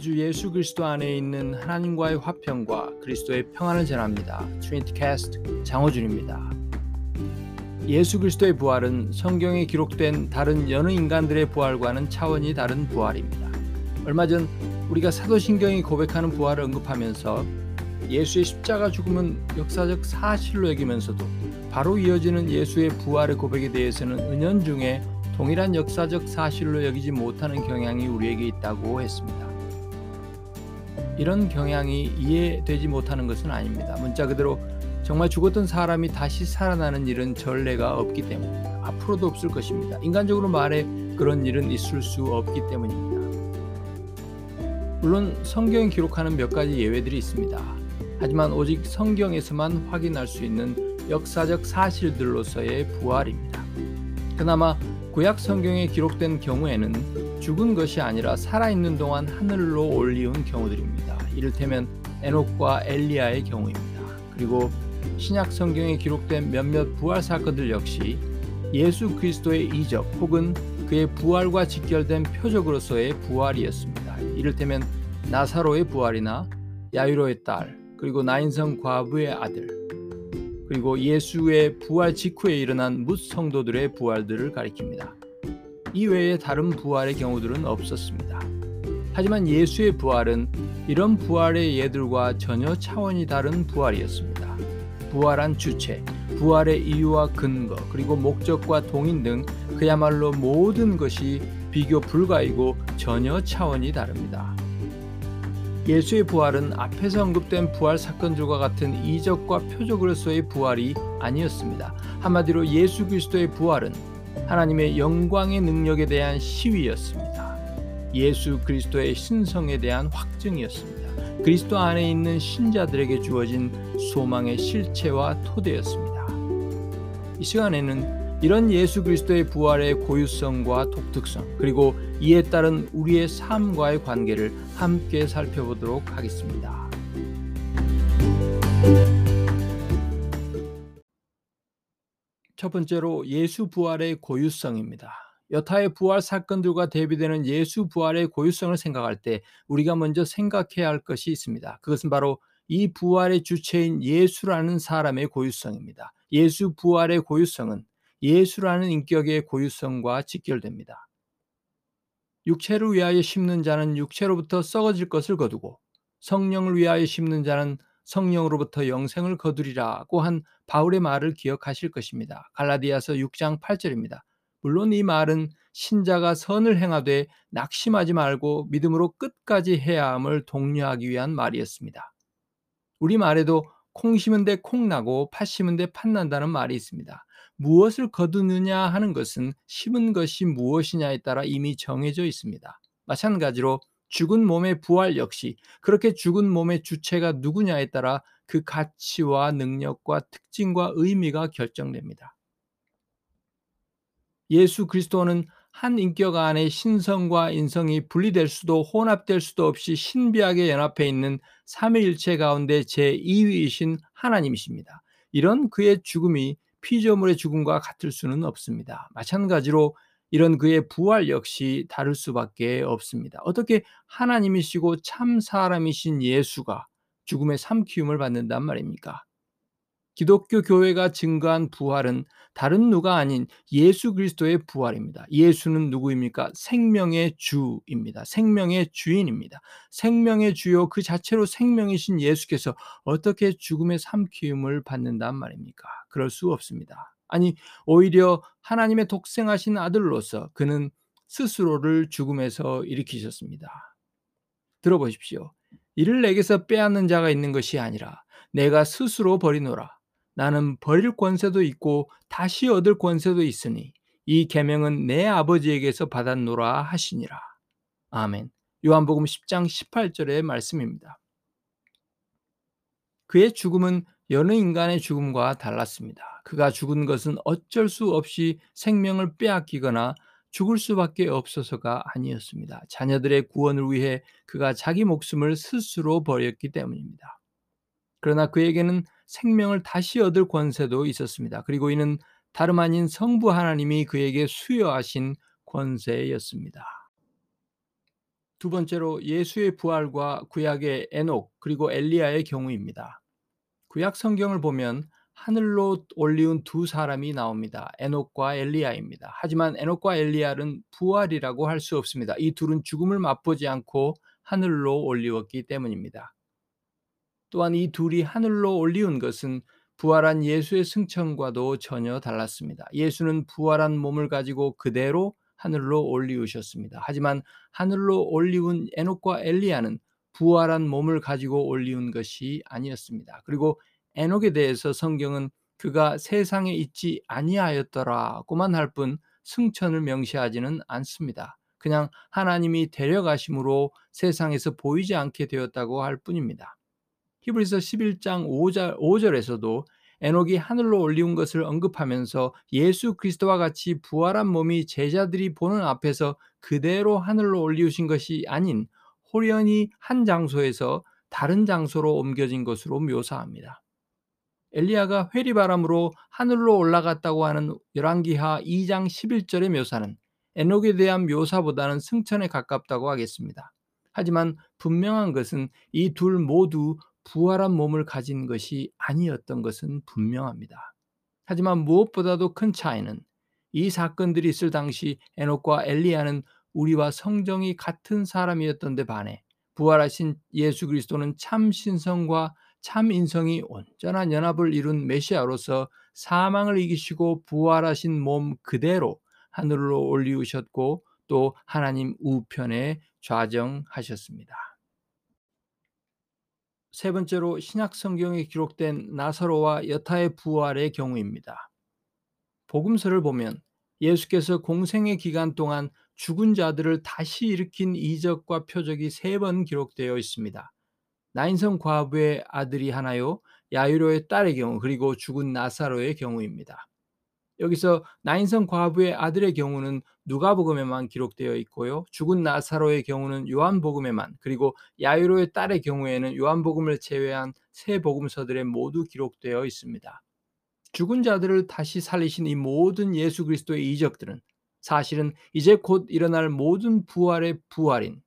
우리 주 예수 그리스도 안에 있는 하나님과의 화평과 그리스도의 평안을 전합니다. 트윈티 캐스트 장호준입니다. 예수 그리스도의 부활은 성경에 기록된 다른 여느 인간들의 부활과는 차원이 다른 부활입니다. 얼마 전 우리가 사도신경이 고백하는 부활을 언급하면서 예수의 십자가 죽음은 역사적 사실로 여기면서도 바로 이어지는 예수의 부활의 고백에 대해서는 은연중에 동일한 역사적 사실로 여기지 못하는 경향이 우리에게 있다고 했습니다. 이런 경향이 이해되지 못하는 것은 아닙니다. 문자 그대로 정말 죽었던 사람이 다시 살아나는 일은 전례가 없기 때문입니다. 앞으로도 없을 것입니다. 인간적으로 말해 그런 일은 있을 수 없기 때문입니다. 물론 성경이 기록하는 몇 가지 예외들이 있습니다. 하지만 오직 성경에서만 확인할 수 있는 역사적 사실들로서의 부활입니다. 그나마 구약 성경에 기록된 경우에는 죽은 것이 아니라 살아있는 동안 하늘로 올리운 경우들입니다. 이를테면 에녹과 엘리야의 경우입니다. 그리고 신약 성경에 기록된 몇몇 부활 사건들 역시 예수 그리스도의 이적 혹은 그의 부활과 직결된 표적으로서의 부활이었습니다. 이를테면 나사로의 부활이나 야유로의 딸, 그리고 나인성 과부의 아들, 그리고 예수의 부활 직후에 일어난 뭇 성도들의 부활들을 가리킵니다. 이외에 다른 부활의 경우들은 없었습니다. 하지만 예수의 부활은 이런 부활의 예들과 전혀 차원이 다른 부활이었습니다. 부활한 주체, 부활의 이유와 근거, 그리고 목적과 동인 등 그야말로 모든 것이 비교 불가이고 전혀 차원이 다릅니다. 예수의 부활은 앞에서 언급된 부활 사건들과 같은 이적과 표적으로서의 부활이 아니었습니다. 한마디로 예수 그리스도의 부활은 하나님의 영광의 능력에 대한 시위였습니다. 예수 그리스도의 신성에 대한 확증이었습니다. 그리스도 안에 있는 신자들에게 주어진 소망의 실체와 토대였습니다. 이 시간에는 이런 예수 그리스도의 부활의 고유성과 독특성, 그리고 이에 따른 우리의 삶과의 관계를 함께 살펴보도록 하겠습니다. 첫 번째로 예수 부활의 고유성입니다. 여타의 부활 사건들과 대비되는 예수 부활의 고유성을 생각할 때 우리가 먼저 생각해야 할 것이 있습니다. 그것은 바로 이 부활의 주체인 예수라는 사람의 고유성입니다. 예수 부활의 고유성은 예수라는 인격의 고유성과 직결됩니다. 육체를 위하여 심는 자는 육체로부터 썩어질 것을 거두고 성령을 위하여 심는 자는 성령으로부터 영생을 거두리라고 한 바울의 말을 기억하실 것입니다. 갈라디아서 6장 8절입니다. 물론 이 말은 신자가 선을 행하되 낙심하지 말고 믿음으로 끝까지 해야 함을 독려하기 위한 말이었습니다. 우리 말에도 콩 심은 데 콩 나고 팥 심은 데 팥 난다는 말이 있습니다. 무엇을 거두느냐 하는 것은 심은 것이 무엇이냐에 따라 이미 정해져 있습니다. 마찬가지로 죽은 몸의 부활 역시 그렇게 죽은 몸의 주체가 누구냐에 따라 그 가치와 능력과 특징과 의미가 결정됩니다. 예수 그리스도는 한 인격 안에 신성과 인성이 분리될 수도 혼합될 수도 없이 신비하게 연합해 있는 삼위일체 가운데 제2위이신 하나님이십니다. 이런 그의 죽음이 피조물의 죽음과 같을 수는 없습니다. 마찬가지로 이런 그의 부활 역시 다를 수밖에 없습니다. 어떻게 하나님이시고 참 사람이신 예수가 죽음의 삼키움을 받는단 말입니까? 기독교 교회가 증거한 부활은 다른 누가 아닌 예수 그리스도의 부활입니다. 예수는 누구입니까? 생명의 주입니다. 생명의 주인입니다. 생명의 주요 그 자체로 생명이신 예수께서 어떻게 죽음의 삼키움을 받는단 말입니까? 그럴 수 없습니다. 아니, 오히려 하나님의 독생하신 아들로서 그는 스스로를 죽음에서 일으키셨습니다. 들어보십시오. 이를 내게서 빼앗는 자가 있는 것이 아니라 내가 스스로 버리노라. 나는 버릴 권세도 있고 다시 얻을 권세도 있으니 이 계명은 내 아버지에게서 받았노라 하시니라. 아멘. 요한복음 10장 18절의 말씀입니다. 그의 죽음은 여느 인간의 죽음과 달랐습니다. 그가 죽은 것은 어쩔 수 없이 생명을 빼앗기거나 죽을 수밖에 없어서가 아니었습니다. 자녀들의 구원을 위해 그가 자기 목숨을 스스로 버렸기 때문입니다. 그러나 그에게는 생명을 다시 얻을 권세도 있었습니다. 그리고 이는 다름 아닌 성부 하나님이 그에게 수여하신 권세였습니다. 두 번째로 예수의 부활과 구약의 에녹 그리고 엘리야의 경우입니다. 구약 성경을 보면 하늘로 올리운 두 사람이 나옵니다. 에녹과 엘리야입니다. 하지만 에녹과 엘리야는 부활이라고 할 수 없습니다. 이 둘은 죽음을 맛보지 않고 하늘로 올리웠기 때문입니다. 또한 이 둘이 하늘로 올리운 것은 부활한 예수의 승천과도 전혀 달랐습니다. 예수는 부활한 몸을 가지고 그대로 하늘로 올리우셨습니다. 하지만 하늘로 올리운 에녹과 엘리야는 부활한 몸을 가지고 올리운 것이 아니었습니다. 그리고 에녹에 대해서 성경은 그가 세상에 있지 아니하였더라고만 할 뿐 승천을 명시하지는 않습니다. 그냥 하나님이 데려가심으로 세상에서 보이지 않게 되었다고 할 뿐입니다. 히브리서 11장 5절, 5절에서도 에녹이 하늘로 올리운 것을 언급하면서 예수 그리스도와 같이 부활한 몸이 제자들이 보는 앞에서 그대로 하늘로 올리우신 것이 아닌 호련히 한 장소에서 다른 장소로 옮겨진 것으로 묘사합니다. 엘리야가 회리바람으로 하늘로 올라갔다고 하는 열왕기하 2장 11절의 묘사는 에녹에 대한 묘사보다는 승천에 가깝다고 하겠습니다. 하지만 분명한 것은 이 둘 모두 부활한 몸을 가진 것이 아니었던 것은 분명합니다. 하지만 무엇보다도 큰 차이는 이 사건들이 있을 당시 에녹과 엘리야는 우리와 성정이 같은 사람이었던 데 반해 부활하신 예수 그리스도는 참 신성과 참 인성이 온전한 연합을 이룬 메시아로서 사망을 이기시고 부활하신 몸 그대로 하늘로 올리우셨고 또 하나님 우편에 좌정하셨습니다. 세 번째로 신약 성경에 기록된 나사로와 여타의 부활의 경우입니다. 복음서를 보면 예수께서 공생의 기간 동안 죽은 자들을 다시 일으킨 이적과 표적이 세 번 기록되어 있습니다. 나인성 과부의 아들이 하나요, 야유로의 딸의 경우, 그리고 죽은 나사로의 경우입니다. 여기서 나인성 과부의 아들의 경우는 누가복음에만 기록되어 있고요. 죽은 나사로의 경우는 요한복음에만 그리고 야이로의 딸의 경우에는 요한복음을 제외한 세 복음서들에 모두 기록되어 있습니다. 죽은 자들을 다시 살리신 이 모든 예수 그리스도의 이적들은 사실은 이제 곧 일어날 모든 부활의 부활인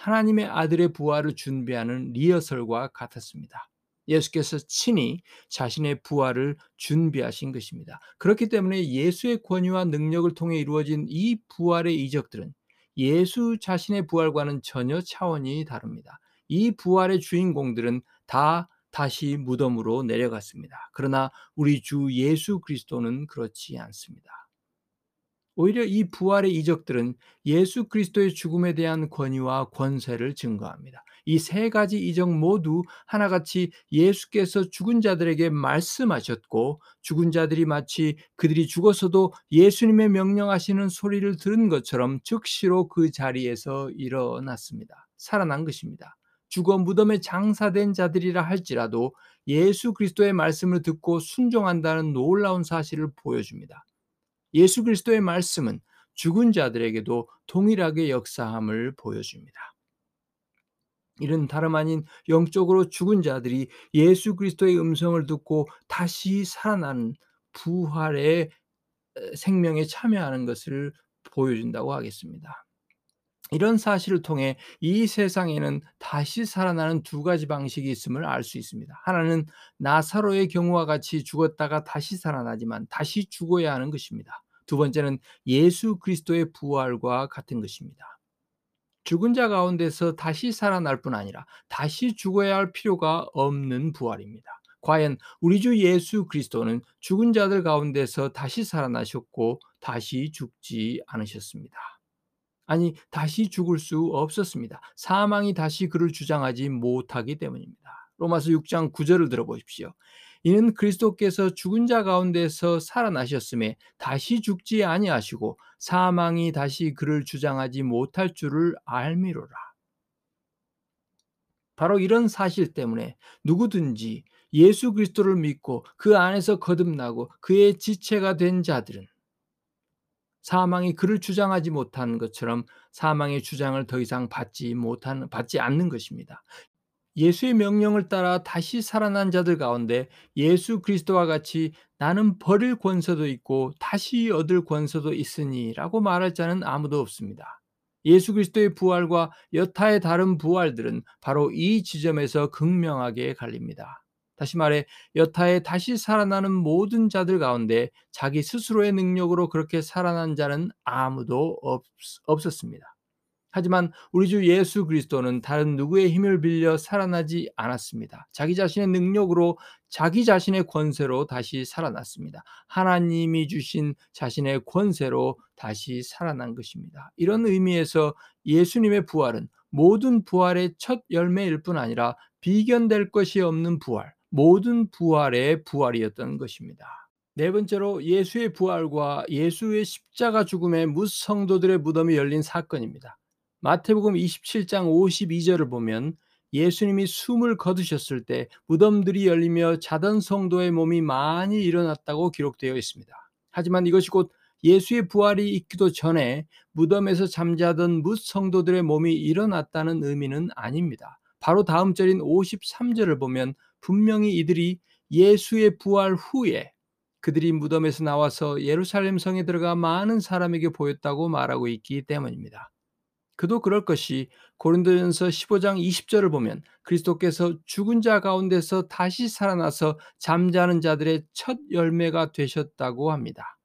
하나님의 아들의 부활을 준비하는 리허설과 같았습니다. 예수께서 친히 자신의 부활을 준비하신 것입니다. 그렇기 때문에 예수의 권위와 능력을 통해 이루어진 이 부활의 이적들은 예수 자신의 부활과는 전혀 차원이 다릅니다. 이 부활의 주인공들은 다 다시 무덤으로 내려갔습니다. 그러나 우리 주 예수 그리스도는 그렇지 않습니다. 오히려 이 부활의 이적들은 예수 그리스도의 죽음에 대한 권위와 권세를 증거합니다. 이 세 가지 이적 모두 하나같이 예수께서 죽은 자들에게 말씀하셨고 죽은 자들이 마치 그들이 죽었어도 예수님의 명령하시는 소리를 들은 것처럼 즉시로 그 자리에서 일어났습니다. 살아난 것입니다. 죽어 무덤에 장사된 자들이라 할지라도 예수 그리스도의 말씀을 듣고 순종한다는 놀라운 사실을 보여줍니다. 예수 그리스도의 말씀은 죽은 자들에게도 동일하게 역사함을 보여줍니다. 이는 다름 아닌 영적으로 죽은 자들이 예수 그리스도의 음성을 듣고 다시 살아나는 부활의 생명에 참여하는 것을 보여준다고 하겠습니다. 이런 사실을 통해 이 세상에는 다시 살아나는 두 가지 방식이 있음을 알 수 있습니다. 하나는 나사로의 경우와 같이 죽었다가 다시 살아나지만 다시 죽어야 하는 것입니다. 두 번째는 예수 그리스도의 부활과 같은 것입니다. 죽은 자 가운데서 다시 살아날 뿐 아니라 다시 죽어야 할 필요가 없는 부활입니다. 과연 우리 주 예수 그리스도는 죽은 자들 가운데서 다시 살아나셨고 다시 죽지 않으셨습니다. 아니, 다시 죽을 수 없었습니다. 사망이 다시 그를 주장하지 못하기 때문입니다. 로마서 6장 9절을 들어보십시오. 이는 그리스도께서 죽은 자 가운데서 살아나셨음에 다시 죽지 아니하시고 사망이 다시 그를 주장하지 못할 줄을 알미로라. 바로 이런 사실 때문에 누구든지 예수 그리스도를 믿고 그 안에서 거듭나고 그의 지체가 된 자들은 사망이 그를 주장하지 못한 것처럼 사망의 주장을 더 이상 받지 못하는 받지 않는 것입니다. 예수의 명령을 따라 다시 살아난 자들 가운데 예수 그리스도와 같이 나는 버릴 권세도 있고 다시 얻을 권세도 있으니라고 말할 자는 아무도 없습니다. 예수 그리스도의 부활과 여타의 다른 부활들은 바로 이 지점에서 극명하게 갈립니다. 다시 말해 여타에 다시 살아나는 모든 자들 가운데 자기 스스로의 능력으로 그렇게 살아난 자는 아무도 없, 없었습니다. 하지만 우리 주 예수 그리스도는 다른 누구의 힘을 빌려 살아나지 않았습니다. 자기 자신의 능력으로 자기 자신의 권세로 다시 살아났습니다. 하나님이 주신 자신의 권세로 다시 살아난 것입니다. 이런 의미에서 예수님의 부활은 모든 부활의 첫 열매일 뿐 아니라 비견될 것이 없는 부활, 모든 부활의 부활이었던 것입니다. 네 번째로 예수의 부활과 예수의 십자가 죽음에 무 성도들의 무덤이 열린 사건입니다. 마태복음 27장 52절을 보면 예수님이 숨을 거두셨을 때 무덤들이 열리며 자던 성도의 몸이 많이 일어났다고 기록되어 있습니다. 하지만 이것이 곧 예수의 부활이 있기도 전에 무덤에서 잠자던 무 성도들의 몸이 일어났다는 의미는 아닙니다. 바로 다음 절인 53절을 보면 분명히 이들이 예수의 부활 후에 그들이 무덤에서 나와서 예루살렘 성에 들어가 많은 사람에게 보였다고 말하고 있기 때문입니다. 그도 그럴 것이 고린도전서 15장 20절을 보면 그리스도께서 죽은 자 가운데서 다시 살아나서 잠자는 자들의 첫 열매가 되셨다고 합니다.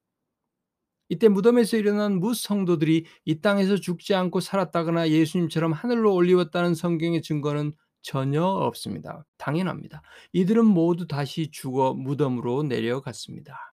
이때 무덤에서 일어난 무성도들이 이 땅에서 죽지 않고 살았다거나 예수님처럼 하늘로 올리웠다는 성경의 증거는 전혀 없습니다. 당연합니다. 이들은 모두 다시 죽어 무덤으로 내려갔습니다.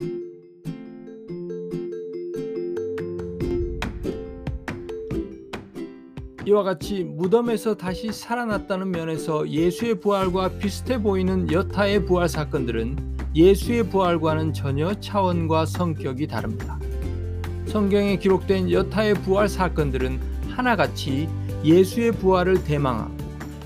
이와 같이 무덤에서 다시 살아났다는 면에서 예수의 부활과 비슷해 보이는 여타의 부활 사건들은 예수의 부활과는 전혀 차원과 성격이 다릅니다. 성경에 기록된 여타의 부활 사건들은 하나같이 예수의 부활을 대망하고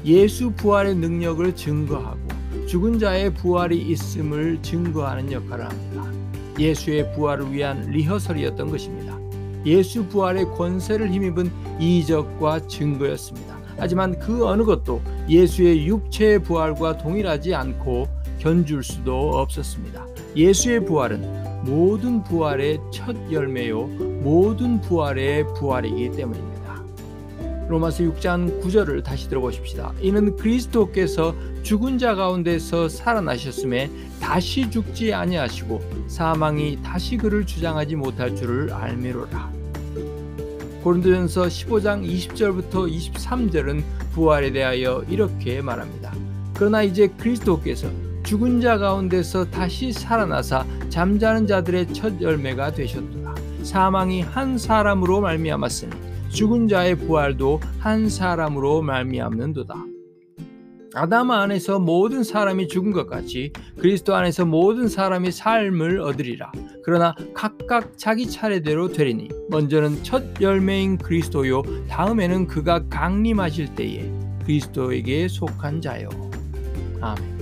예수 부활의 능력을 증거하고 죽은 자의 부활이 있음을 증거하는 역할을 합니다. 예수의 부활을 위한 리허설이었던 것입니다. 예수 부활의 권세를 힘입은 이적과 증거였습니다. 하지만 그 어느 것도 예수의 육체의 부활과 동일하지 않고 견줄 수도 없었습니다. 예수의 부활은 모든 부활의 첫 열매요, 모든 부활의 부활이기 때문입니다. 로마서 6장 9절을 다시 들어보십시다. 이는 그리스도께서 죽은 자 가운데서 살아나셨음에 다시 죽지 아니하시고 사망이 다시 그를 주장하지 못할 줄을 알미로라. 고린도전서 15장 20절부터 23절은 부활에 대하여 이렇게 말합니다. 그러나 이제 그리스도께서 죽은 자 가운데서 다시 살아나사 잠자는 자들의 첫 열매가 되셨도다. 사망이 한 사람으로 말미암았으니 죽은 자의 부활도 한 사람으로 말미암는도다. 아담 안에서 모든 사람이 죽은 것 같이 그리스도 안에서 모든 사람이 삶을 얻으리라. 그러나 각각 자기 차례대로 되리니 먼저는 첫 열매인 그리스도요 다음에는 그가 강림하실 때에 그리스도에게 속한 자요. 아멘.